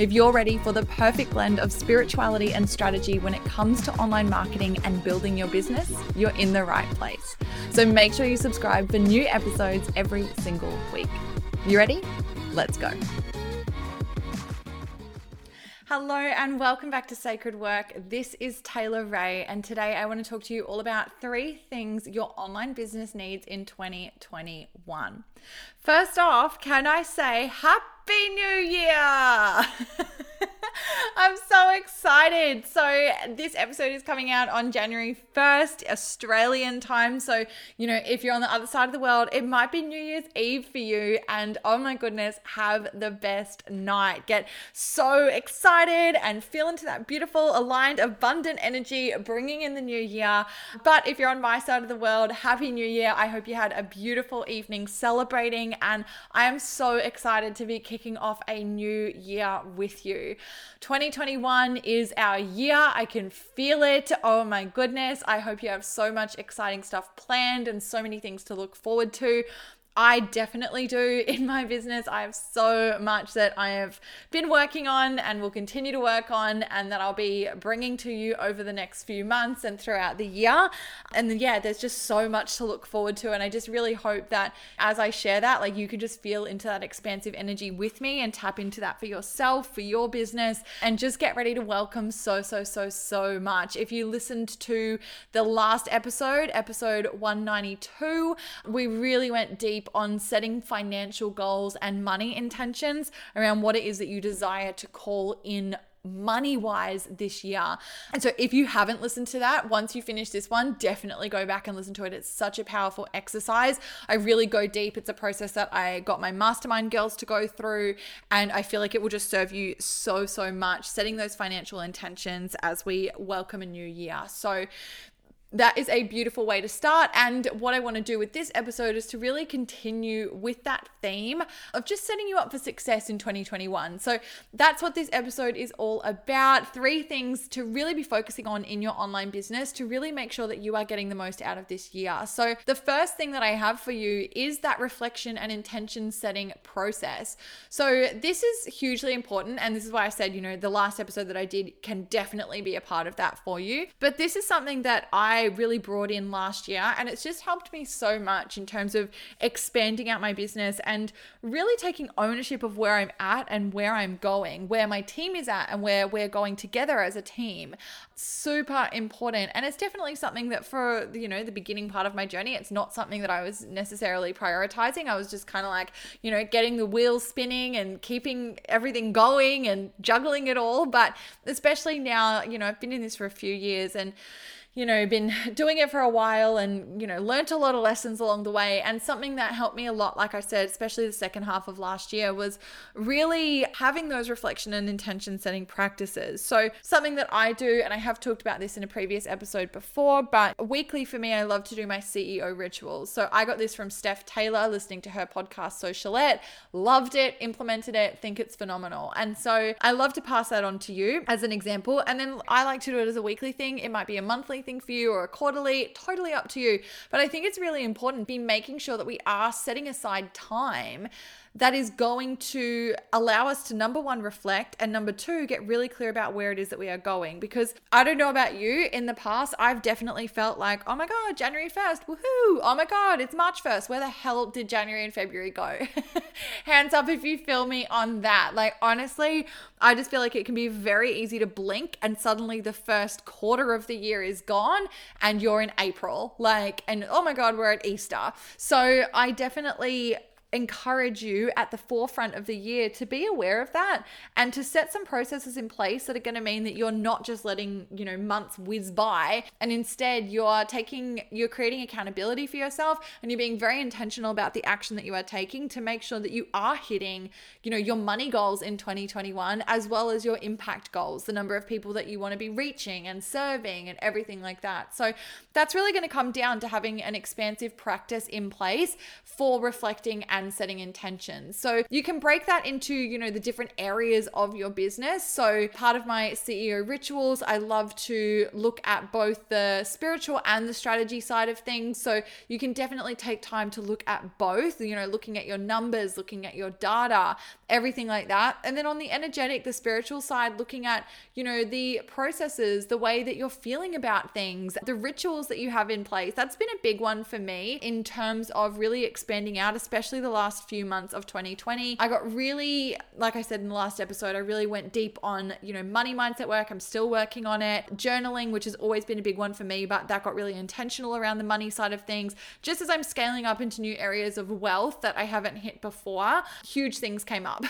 If you're ready for the perfect blend of spirituality and strategy when it comes to online marketing and building your business, you're in the right place. So make sure you subscribe for new episodes every single week. You ready? Let's go. Hello and welcome back to Sacred Work. This is Taylor Rae, and today I want to talk to you all about three things your online business needs in 2021. First off, can I say Happy New Year? I'm so excited. So, this episode is coming out on January 1st, Australian time. So, you know, if you're on the other side of the world, it might be New Year's Eve for you. And oh my goodness, have the best night. Get so excited and feel into that beautiful, aligned, abundant energy bringing in the new year. But if you're on my side of the world, Happy New Year. I hope you had a beautiful evening celebrating. And I am so excited to be kicking off a new year with you. 2021 is our year. I can feel it. Oh my goodness. I hope you have so much exciting stuff planned and so many things to look forward to. I definitely do in my business. I have so much that I have been working on and will continue to work on, and that I'll be bringing to you over the next few months and throughout the year. And yeah, there's just so much to look forward to. And I just really hope that as I share that, like you can just feel into that expansive energy with me and tap into that for yourself, for your business, and just get ready to welcome so, so, so, so much. If you listened to the last episode, episode 192, we really went deep deep on setting financial goals and money intentions around what it is that you desire to call in money wise this year. And so, if you haven't listened to that, once you finish this one, definitely go back and listen to it. It's such a powerful exercise. I really go deep. It's a process that I got my mastermind girls to go through, and I feel like it will just serve you so, so much setting those financial intentions as we welcome a new year. So, that is a beautiful way to start. And what I want to do with this episode is to really continue with that theme of just setting you up for success in 2021. So that's what this episode is all about. Three things to really be focusing on in your online business to really make sure that you are getting the most out of this year. So the first thing that I have for you is that reflection and intention setting process. So this is hugely important. And this is why I said, you know, the last episode that I did can definitely be a part of that for you. But this is something that I I really brought in last year. And it's just helped me so much in terms of expanding out my business and really taking ownership of where I'm at and where I'm going, where my team is at, and where we're going together as a team. Super important. And it's definitely something that for, you know, the beginning part of my journey, it's not something that I was necessarily prioritizing. I was just kind of like, you know, getting the wheels spinning and keeping everything going and juggling it all. But especially now, you know, I've been in this for a few years and you know, been doing it for a while and, you know, learnt a lot of lessons along the way. And something that helped me a lot, like I said, especially the second half of last year, was really having those reflection and intention setting practices. So, something that I do, and I have talked about this in a previous episode before, but weekly for me, I love to do my CEO rituals. So, I got this from Steph Taylor listening to her podcast, Socialette, loved it, implemented it, think it's phenomenal. And so, I love to pass that on to you as an example. And then I like to do it as a weekly thing, it might be a monthly thing for you or a quarterly, totally up to you. But I think it's really important be making sure that we are setting aside time that is going to allow us to number one, reflect, and number two, get really clear about where it is that we are going. Because I don't know about you, in the past, I've definitely felt like, oh my God, January 1st, woohoo, oh my God, it's March 1st. Where the hell did January and February go? Hands up if you feel me on that. Like, honestly, I just feel like it can be very easy to blink and suddenly the first quarter of the year is gone and you're in April. Like, and oh my God, we're at Easter. So I definitely encourage you at the forefront of the year to be aware of that and to set some processes in place that are going to mean that you're not just letting, you know, months whiz by and instead you're taking you're creating accountability for yourself and you're being very intentional about the action that you are taking to make sure that you are hitting, you know, your money goals in 2021 as well as your impact goals, the number of people that you want to be reaching and serving and everything like that. So that's really going to come down to having an expansive practice in place for reflecting and and setting intentions. So you can break that into, you know, the different areas of your business. So part of my CEO rituals, I love to look at both the spiritual and the strategy side of things. So you can definitely take time to look at both, you know, looking at your numbers, looking at your data, everything like that. And then on the energetic, the spiritual side, looking at, you know, the processes, the way that you're feeling about things, the rituals that you have in place. That's been a big one for me in terms of really expanding out, especially the last few months of 2020. I got really, like I said in the last episode, I really went deep on, you know, money mindset work. I'm still working on it. Journaling, which has always been a big one for me, but that got really intentional around the money side of things. Just as I'm scaling up into new areas of wealth that I haven't hit before, huge things came up.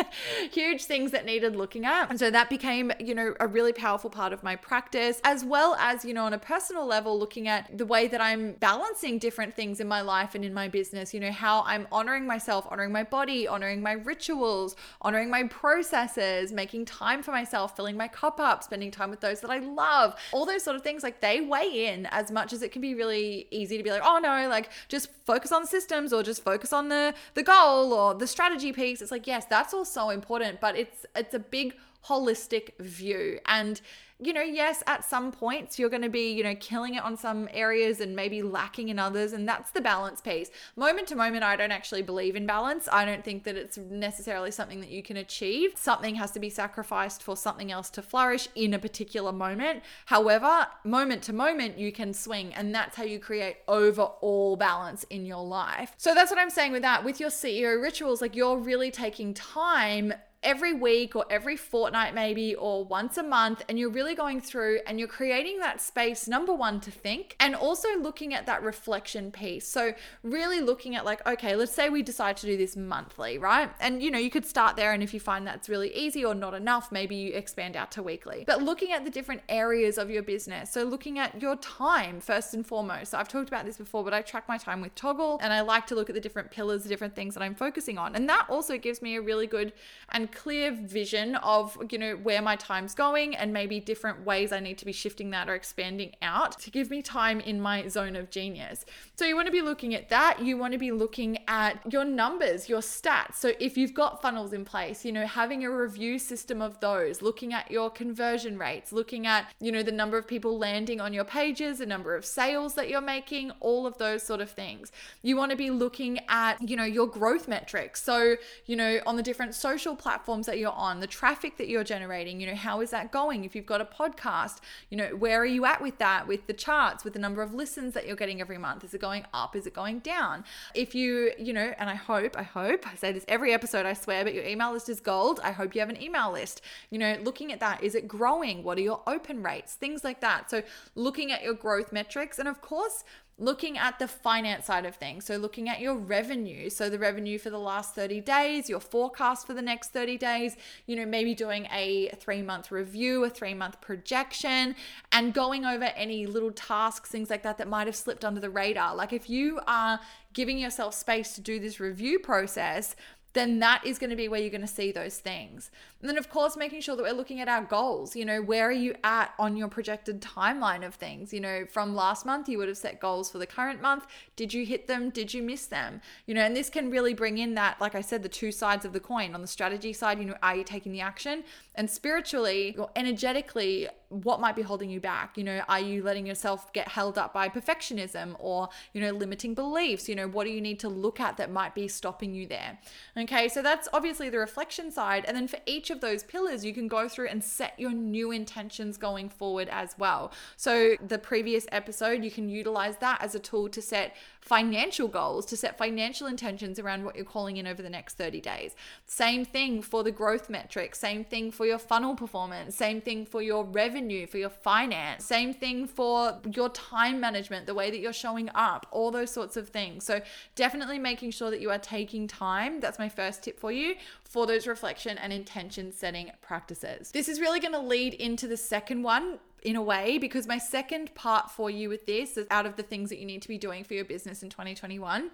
huge things that needed looking at. And so that became, you know, a really powerful part of my practice, as well as, you know, on a personal level, looking at the way that I'm balancing different things in my life and in my business, you know, how I'm honoring myself, honoring my body, honoring my rituals, honoring my processes, making time for myself, filling my cup up, spending time with those that I love, all those sort of things. Like they weigh in as much as it can be really easy to be like, oh no, like just focus on systems or just focus on the the goal or the strategy piece. It's like, yes, that's all so important, but it's it's a big holistic view. And you know, yes, at some points you're going to be, you know, killing it on some areas and maybe lacking in others. And that's the balance piece. Moment to moment, I don't actually believe in balance. I don't think that it's necessarily something that you can achieve. Something has to be sacrificed for something else to flourish in a particular moment. However, moment to moment, you can swing. And that's how you create overall balance in your life. So that's what I'm saying with that. With your CEO rituals, like you're really taking time every week or every fortnight, maybe, or once a month, and you're really going through and you're creating that space, number one, to think, and also looking at that reflection piece. So, really looking at, like, okay, let's say we decide to do this monthly, right? And you know, you could start there, and if you find that's really easy or not enough, maybe you expand out to weekly. But looking at the different areas of your business. So, looking at your time first and foremost. So I've talked about this before, but I track my time with Toggl, and I like to look at the different pillars, the different things that I'm focusing on. And that also gives me a really good and clear vision of, you know, where my time's going and maybe different ways I need to be shifting that or expanding out to give me time in my zone of genius. So you want to be looking at that. You want to be looking at your numbers, your stats. So if you've got funnels in place, you know, having a review system of those, looking at your conversion rates, looking at, you know, the number of people landing on your pages, the number of sales that you're making, all of those sort of things. You want to be looking at, you know, your growth metrics. So, you know, on the different social platforms platforms that you're on, the traffic that you're generating, you know, how is that going? If you've got a podcast, you know, where are you at with that, with the charts, with the number of listens that you're getting every month? Is it going up? Is it going down? If you, you know, and I hope, I hope, I say this every episode, I swear, but your email list is gold. I hope you have an email list. You know, looking at that, is it growing? What are your open rates? Things like that. So looking at your growth metrics. And of course, looking at the finance side of things. So, looking at your revenue. So, the revenue for the last 30 days, your forecast for the next 30 days, you know, maybe doing a three month review, a three month projection, and going over any little tasks, things like that, that might have slipped under the radar. Like, if you are giving yourself space to do this review process, then that is going to be where you're going to see those things. And then, of course, making sure that we're looking at our goals. You know, where are you at on your projected timeline of things? You know, from last month, you would have set goals for the current month. Did you hit them? Did you miss them? You know, and this can really bring in that, like I said, the two sides of the coin. On the strategy side, you know, are you taking the action? And spiritually or energetically, what might be holding you back? You know, are you letting yourself get held up by perfectionism or, you know, limiting beliefs? You know, what do you need to look at that might be stopping you there? Okay, so that's obviously the reflection side. And then for each of those pillars, you can go through and set your new intentions going forward as well. So the previous episode, you can utilize that as a tool to set financial goals, to set financial intentions around what you're calling in over the next 30 days. Same thing for the growth metric, same thing for your funnel performance, same thing for your revenue, for your finance, same thing for your time management, the way that you're showing up, all those sorts of things. So definitely making sure that you are taking time. That's my first tip for you for those reflection and intention setting practices. This is really going to lead into the second one in a way because my second part for you with this is out of the things that you need to be doing for your business in 2021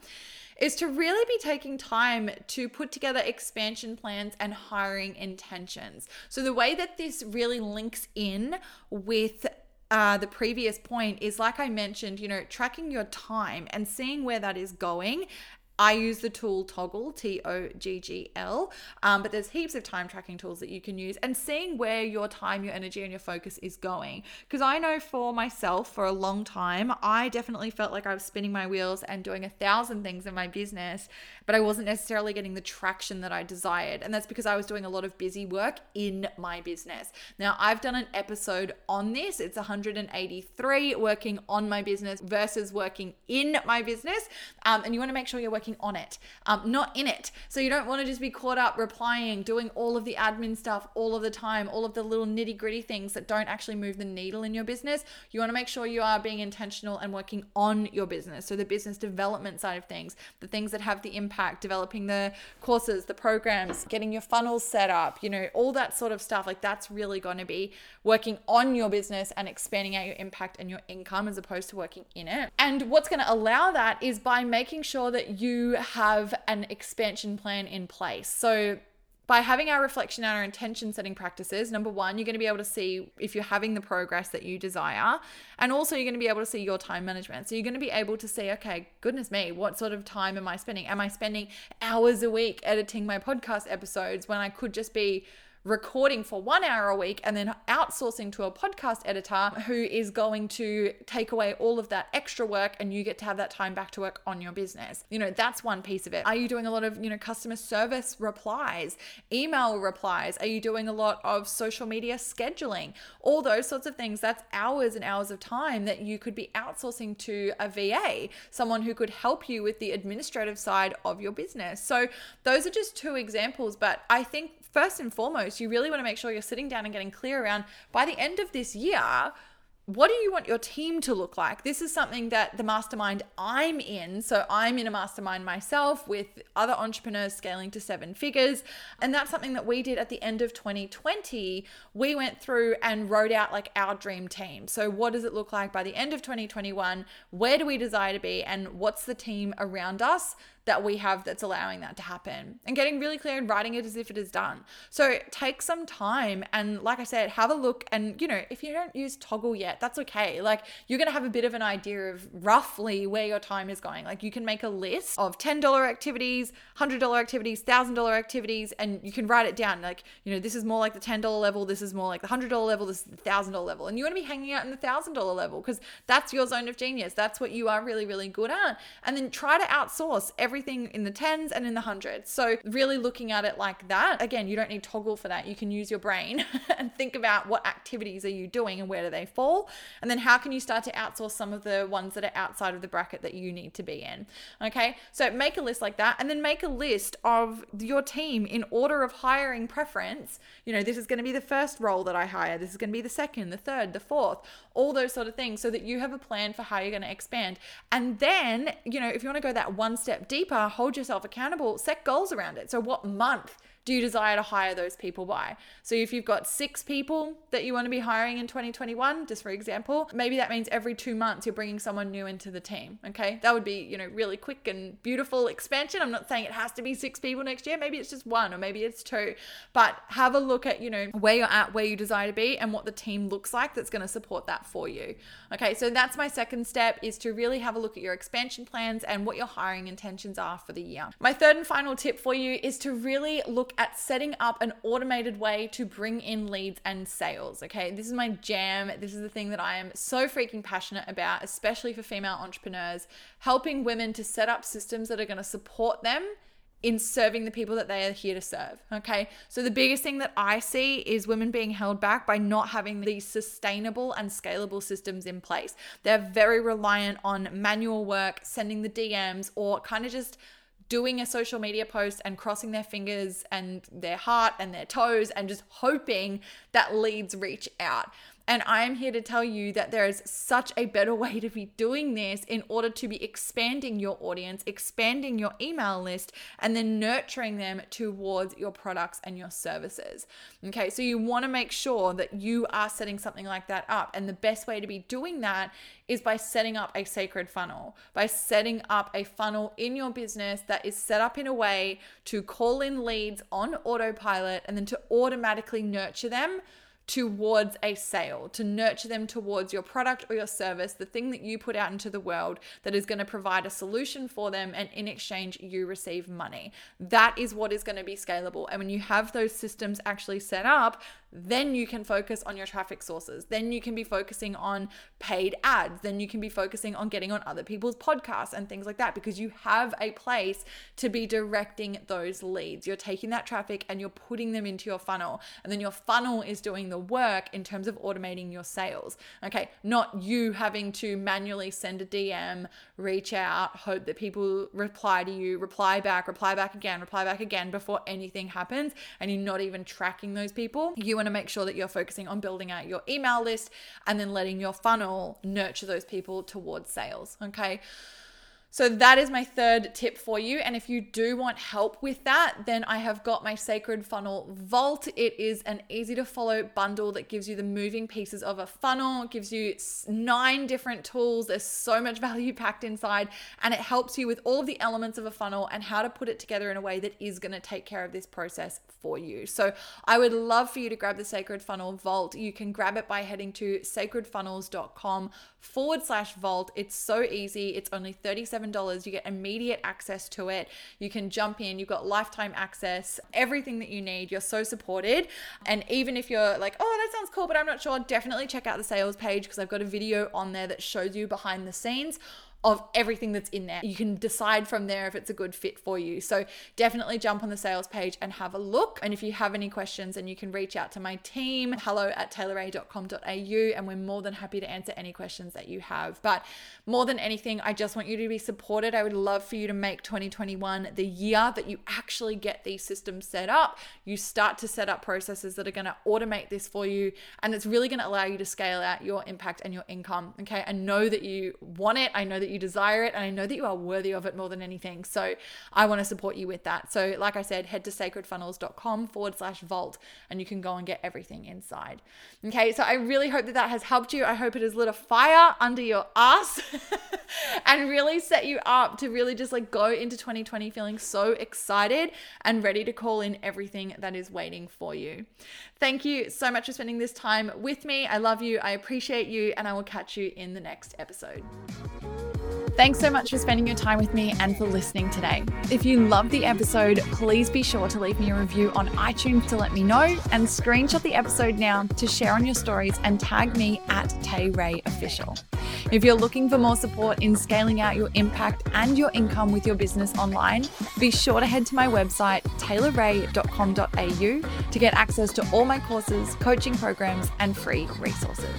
is to really be taking time to put together expansion plans and hiring intentions. So the way that this really links in with uh, the previous point is like I mentioned, you know, tracking your time and seeing where that is going I use the tool Toggl, T O G G L, um, but there's heaps of time tracking tools that you can use and seeing where your time, your energy, and your focus is going. Because I know for myself, for a long time, I definitely felt like I was spinning my wheels and doing a thousand things in my business, but I wasn't necessarily getting the traction that I desired. And that's because I was doing a lot of busy work in my business. Now, I've done an episode on this, it's 183 working on my business versus working in my business. Um, and you want to make sure you're working working on it, um, not in it. So you don't want to just be caught up replying, doing all of the admin stuff all of the time, all of the little nitty gritty things that don't actually move the needle in your business. You want to make sure you are being intentional and working on your business. So the business development side of things, the things that have the impact, developing the courses, the programs, getting your funnels set up, you know, all that sort of stuff. Like that's really going to be working on your business and expanding out your impact and your income as opposed to working in it. And what's going to allow that is by making sure that you have an expansion plan in place. So, by having our reflection and our intention setting practices, number one, you're going to be able to see if you're having the progress that you desire. And also, you're going to be able to see your time management. So, you're going to be able to see, okay, goodness me, what sort of time am I spending? Am I spending hours a week editing my podcast episodes when I could just be recording for one hour a week and then outsourcing to a podcast editor who is going to take away all of that extra work and you get to have that time back to work on your business. You know, that's one piece of it. Are you doing a lot of, you know, customer service replies, email replies? Are you doing a lot of social media scheduling? All those sorts of things. That's hours and hours of time that you could be outsourcing to a VA, someone who could help you with the administrative side of your business. So, those are just two examples, but I think first and foremost, you really want to make sure you're sitting down and getting clear around by the end of this year what do you want your team to look like? This is something that the mastermind I'm in. So I'm in a mastermind myself with other entrepreneurs scaling to seven figures. And that's something that we did at the end of 2020. We went through and wrote out like our dream team. So, what does it look like by the end of 2021? Where do we desire to be? And what's the team around us that we have that's allowing that to happen and getting really clear and writing it as if it is done. So take some time and, like I said, have a look. And, you know, if you don't use Toggl yet, that's okay. Like you're going to have a bit of an idea of roughly where your time is going. Like you can make a list of $10 activities, $100 activities, $1,000 activities, and you can write it down. Like, you know, this is more like the $10 level, this is more like the $100 level, this is the $1,000 level. And you want to be hanging out in the $1,000 level because that's your zone of genius. That's what you are really, really good at. And then try to outsource every everything in the tens and in the hundreds. So, really looking at it like that, again, you don't need Toggl for that. You can use your brain and think about what activities are you doing and where do they fall? And then how can you start to outsource some of the ones that are outside of the bracket that you need to be in? Okay, so make a list like that and then make a list of your team in order of hiring preference. You know, this is going to be the first role that I hire, this is going to be the second, the third, the fourth, all those sort of things so that you have a plan for how you're going to expand. And then, you know, if you want to go that one step deeper, hold yourself accountable, set goals around it. So, what month do you desire to hire those people by? So if you've got six people that you want to be hiring in 2021, just for example, maybe that means every two months you're bringing someone new into the team. Okay. That would be, you know, really quick and beautiful expansion. I'm not saying it has to be six people next year. Maybe it's just one or maybe it's two, but have a look at, you know, where you're at, where you desire to be and what the team looks like that's going to support that for you. Okay. So that's my second step is to really have a look at your expansion plans and what your hiring intentions are for the year. My third and final tip for you is to really look at setting up an automated way to bring in leads and sales. Okay, this is my jam. This is the thing that I am so freaking passionate about, especially for female entrepreneurs, helping women to set up systems that are going to support them in serving the people that they are here to serve. Okay. So the biggest thing that I see is women being held back by not having these sustainable and scalable systems in place. They're very reliant on manual work, sending the DMs, or kind of just doing a social media post and crossing their fingers and their heart and their toes and just hoping that leads reach out. And I am here to tell you that there is such a better way to be doing this in order to be expanding your audience, expanding your email list, and then nurturing them towards your products and your services. Okay, so you want to make sure that you are setting something like that up. And the best way to be doing that is by setting up a sacred funnel, by setting up a funnel in your business that is set up in a way to call in leads on autopilot and then to automatically nurture them towards a sale, to nurture them towards your product or your service, the thing that you put out into the world that is going to provide a solution for them. And in exchange, you receive money. That is what is going to be scalable. And when you have those systems actually set up, then you can focus on your traffic sources. Then you can be focusing on paid ads. Then you can be focusing on getting on other people's podcasts and things like that because you have a place to be directing those leads. You're taking that traffic and you're putting them into your funnel. And then your funnel is doing the work in terms of automating your sales. Okay, not you having to manually send a DM, reach out, hope that people reply to you, reply back, reply back again, reply back again before anything happens. And you're not even tracking those people. You want to make sure that you're focusing on building out your email list and then letting your funnel nurture those people towards sales. Okay. So that is my third tip for you. And if you do want help with that, then I have got my Sacred Funnel Vault. It is an easy to follow bundle that gives you the moving pieces of a funnel, it gives you nine different tools. There's so much value packed inside, and it helps you with all of the elements of a funnel and how to put it together in a way that is going to take care of this process for you. So I would love for you to grab the Sacred Funnel Vault. You can grab it by heading to sacredfunnels.com forward slash vault. It's so easy. It's only 37 $7. You get immediate access to it. You can jump in, you've got lifetime access, everything that you need. You're so supported. And even if you're like, oh, that sounds cool, but I'm not sure, definitely check out the sales page because I've got a video on there that shows you behind the scenes of everything that's in there. You can decide from there if it's a good fit for you. So definitely jump on the sales page and have a look. And if you have any questions, and you can reach out to my team, hello at taylorrae.com.au, and we're more than happy to answer any questions that you have. But more than anything, I just want you to be supported. I would love for you to make 2021 the year that you actually get these systems set up. You start to set up processes that are going to automate this for you, and it's really going to allow you to scale out your impact and your income. Okay. I know that you want it. I know that you desire it and I know that you are worthy of it more than anything. So I want to support you with that. So, like I said, head to sacredfunnels.com forward slash vault and you can go and get everything inside. Okay, so I really hope that that has helped you. I hope it has lit a fire under your ass and really set you up to really just like go into 2020 feeling so excited and ready to call in everything that is waiting for you. Thank you so much for spending this time with me. I love you, I appreciate you, and I will catch you in the next episode. Thanks so much for spending your time with me and for listening today. If you loved the episode, please be sure to leave me a review on iTunes to let me know and screenshot the episode now to share on your stories and tag me at Tay Rae Official. If you're looking for more support in scaling out your impact and your income with your business online, be sure to head to my website, taylorrae.com.au, to get access to all my courses, coaching programs, and free resources.